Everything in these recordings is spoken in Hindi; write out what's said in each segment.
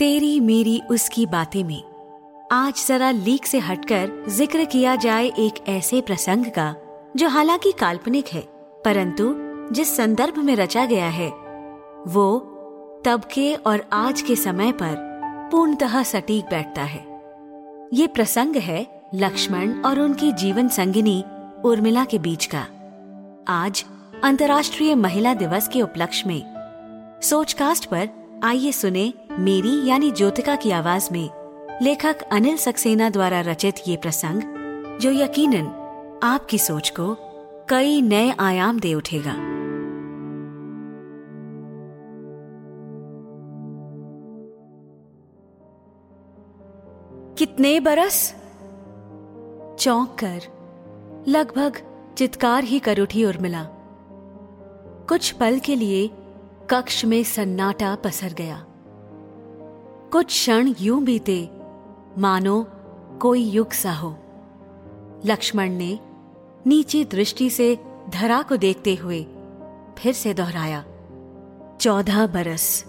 तेरी मेरी उसकी बातें में। आज जरा लीक से हटकर ज़िक्र किया जाए एक ऐसे प्रसंग का, जो हालाँकि काल्पनिक है, परंतु जिस संदर्भ में रचा गया है, वो तब के और आज के समय पर पूर्णतः सटीक बैठता है। ये प्रसंग है लक्ष्मण और उनकी जीवन संगिनी उर्मिला के बीच का। आज अंतर्राष्ट्रीय महिला दिवस के उपलक्ष्य में। सोचकास्ट पर आइए सुने मेरी यानी ज्योतिका की आवाज़ में लेखक अनिल सक्सेना द्वारा रचित ये प्रसंग, जो यकीनन आपकी सोच को कई नए आयाम दे उठेगा। कितने बरस? चौंक कर लगभग चित्कार ही कर उठी उर्मिला कुछ पल के लिए कक्ष में सन्नाटा पसर गया। कुछ क्षण यूँ बीते। मानो कोई युग सा हो। लक्ष्मण ने नीची दृष्टि से धरा को देखते हुए फिर से दोहराया, चौदह बरस।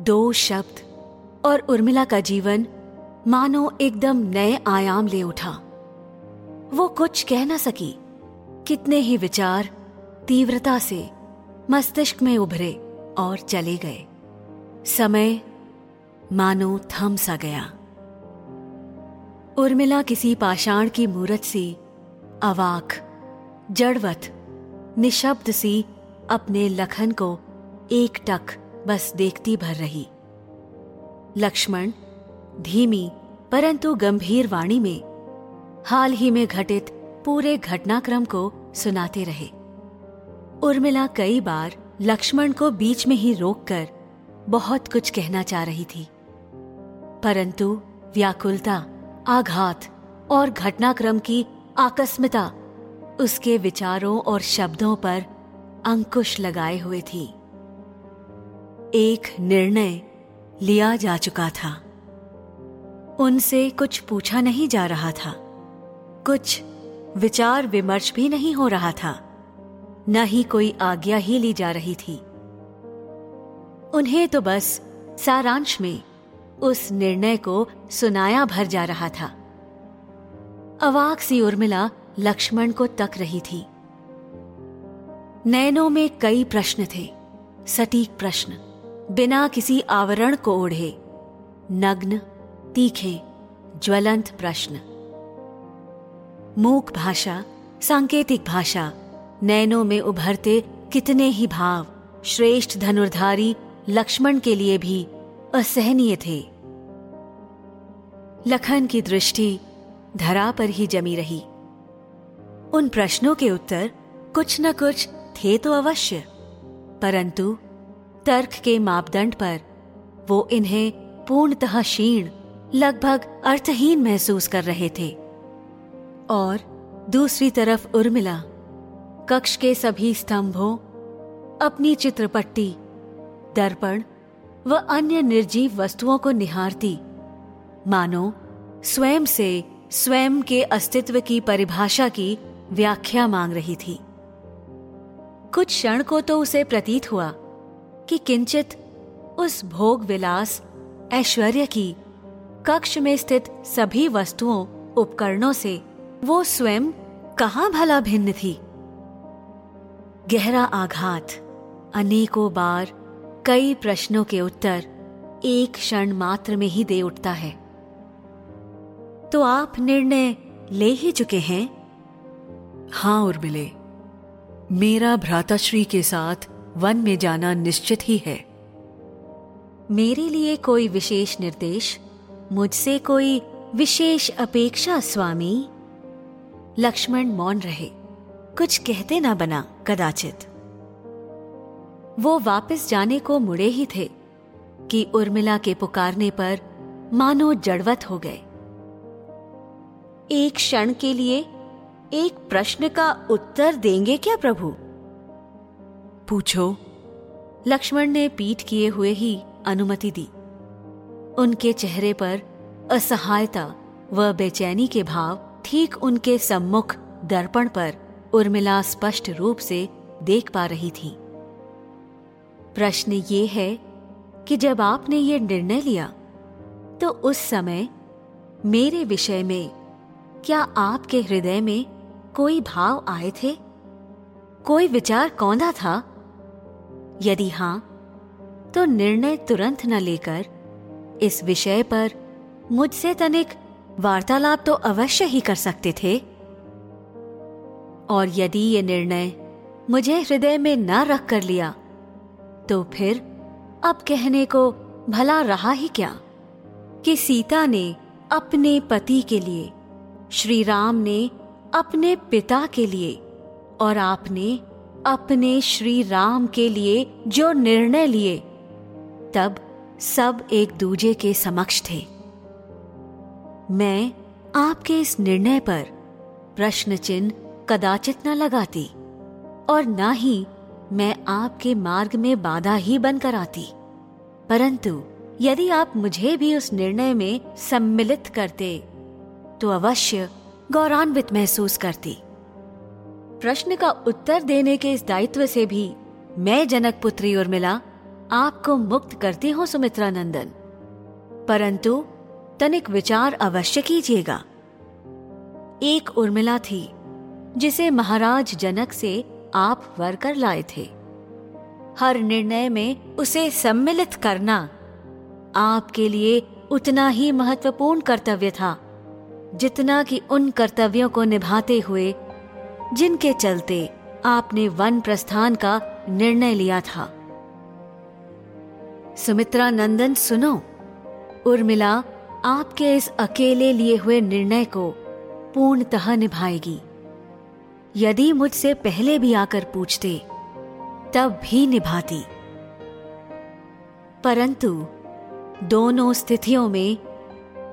दो शब्द और उर्मिला का जीवन मानो एकदम नए आयाम ले उठा। वो कुछ कह ना सकी। कितने ही विचार तीव्रता से मस्तिष्क में उभरे और चले गए। समय मानो थम सा गया। उर्मिला किसी पाषाण की मूरत सी, अवाक, जड़वत, निशब्द सी अपने लखन को एक टक बस देखती भर रही। लक्ष्मण, धीमी, परंतु गंभीर वाणी में, हाल ही में घटित पूरे घटनाक्रम को सुनाते रहे। उर्मिला कई बार लक्ष्मण को बीच में ही रोककर बहुत कुछ कहना चाह रही थी। परंतु व्याकुलता, आघात और घटनाक्रम की आकस्मिता उसके विचारों और शब्दों पर अंकुश लगाए हुए थी। एक निर्णय लिया जा चुका था। उनसे कुछ पूछा नहीं जा रहा था। कुछ विचार विमर्श भी नहीं हो रहा था। न ही कोई आज्ञा ही ली जा रही थी। उन्हें तो बस सारांश में उस निर्णय को सुनाया भर जा रहा था। अवाक सी उर्मिला लक्ष्मण को तक रही थी। नयनों में कई प्रश्न थे, सटीक प्रश्न, बिना किसी आवरण को ओढ़े, नग्न, तीखे, ज्वलंत प्रश्न। मूक भाषा, सांकेतिक भाषा नैनों में उभरते कितने ही भाव, श्रेष्ठ धनुर्धारी लक्ष्मण के लिए भी असहनीय थे। लखन की दृष्टि धरा पर ही जमी रही। उन प्रश्नों के उत्तर कुछ न कुछ थे तो अवश्य, परंतु तर्क के मापदंड पर वो इन्हें पूर्णतः क्षीण, लगभग अर्थहीन महसूस कर रहे थे। और दूसरी तरफ़ उर्मिला, कक्ष के सभी स्तंभों, अपनी चित्रपट्टी दर्पण व अन्य निर्जीव वस्तुओं को निहारती। मानो, स्वयं से स्वयं के अस्तित्व की परिभाषा की व्याख्या मांग रही थी। कुछ क्षण को तो उसे प्रतीत हुआ कि किंचित उस भोग विलास ऐश्वर्य की कक्ष में स्थित सभी वस्तुओं, उपकरणों से वो स्वयं कहाँ भला भिन्न थी? गहरा आघात अनेकों बार कई प्रश्नों के उत्तर एक क्षण मात्र में ही दे उठता है। तो आप निर्णय ले ही चुके हैं? हाँ उर्मिले। मेरा भ्राताश्री के साथ वन में जाना निश्चित ही है। मेरे लिए कोई विशेष निर्देश? मुझसे कोई विशेष अपेक्षा स्वामी? लक्ष्मण मौन रहे। कुछ कहते ना बना कदाचित। वो वापस जाने को मुड़े ही थे कि उर्मिला के पुकारने पर मानो जड़वत हो गए। एक क्षण के लिए एक प्रश्न का उत्तर देंगे क्या प्रभु? पूछो। लक्ष्मण ने पीठ किए हुए ही अनुमति दी। उनके चेहरे पर असहायता व बेचैनी के भाव ठीक उनके सम्मुख दर्पण पर उर्मिला स्पष्ट रूप से देख पा रही थी। प्रश्न ये है कि जब आपने ये निर्णय लिया तो उस समय मेरे विषय में क्या आपके हृदय में कोई भाव आए थे? कोई विचार कौंधा था? यदि हाँ तो निर्णय तुरंत न लेकर इस विषय पर मुझसे तनिक वार्तालाप तो अवश्य ही कर सकते थे। और यदि ये निर्णय मुझे हृदय में न रख कर लिया तो फिर अब कहने को भला रहा ही क्या कि सीता ने अपने पति के लिए श्री राम ने अपने पिता के लिए और आपने अपने श्री राम के लिए जो निर्णय लिए, तब सब एक दूजे के समक्ष थे। मैं आपके इस निर्णय पर प्रश्न चिन्ह कदाचित न लगाती और न ही मैं आपके मार्ग में बाधा ही बनकर आती। परंतु यदि आप मुझे भी उस निर्णय में सम्मिलित करते तो अवश्य गौरवान्वित महसूस करती। प्रश्न का उत्तर देने के इस दायित्व से भी मैं जनक पुत्री और मिला, आपको मुक्त करती हूँ सुमित्रा नंदन परंतु तनिक विचार अवश्य कीजिएगा। एक उर्मिला थी, जिसे महाराज जनक से आप वर कर लाए थे। हर निर्णय में उसे सम्मिलित करना आपके लिए उतना ही महत्वपूर्ण कर्तव्य था, जितना कि उन कर्तव्यों को निभाते हुए, जिनके चलते आपने वन प्रस्थान का निर्णय लिया था। सुमित्रा नंदन, सुनो। उर्मिला आपके इस अकेले लिए हुए निर्णय को पूर्णतः निभाएगी। यदि मुझसे पहले भी आकर पूछते, तब भी निभाती। परंतु दोनों स्थितियों में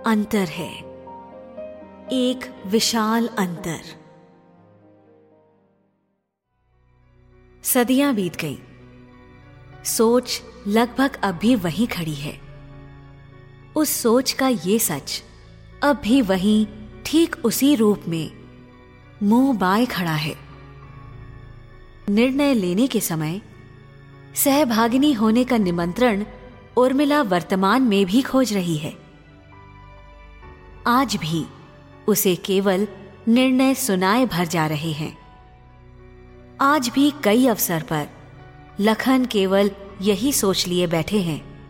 अंतर है। एक विशाल अंतर। सदियाँ बीत गई। सोच लगभग अब भी वहीं खड़ी है। उस सोच का ये सच, अब भी वहीं, ठीक उसी रूप में। मुँह बाय खड़ा है। निर्णय लेने के समय सहभागिनी होने का निमंत्रण उर्मिला वर्तमान में भी खोज रही है। आज भी उसे केवल निर्णय सुनाए भर जा रहे हैं। आज भी कई अवसर पर लखन केवल यही सोच लिए बैठे हैं।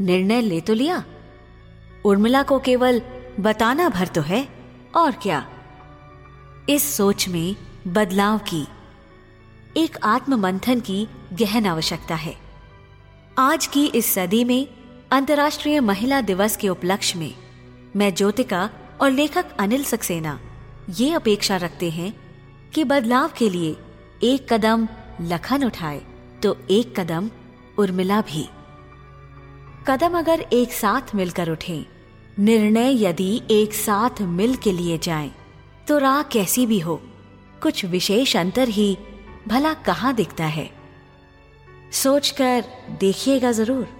निर्णय ले तो लिया? उर्मिला को केवल बताना भर तो है, और क्या? इस सोच में बदलाव की, एक आत्म मंथन की गहन आवश्यकता है। आज की इस सदी में अंतर्राष्ट्रीय महिला दिवस के उपलक्ष्य में मैं ज्योतिका और लेखक अनिल सक्सेना ये अपेक्षा रखते हैं कि बदलाव के लिए एक कदम लखन उठाए तो एक कदम उर्मिला भी। कदम अगर एक साथ मिलकर उठे, निर्णय यदि एक साथ मिल के लिए जाए तो राह कैसी भी हो, कुछ विशेष अंतर ही भला कहाँ दिखता है। सोचकर देखिएगा ज़रूर।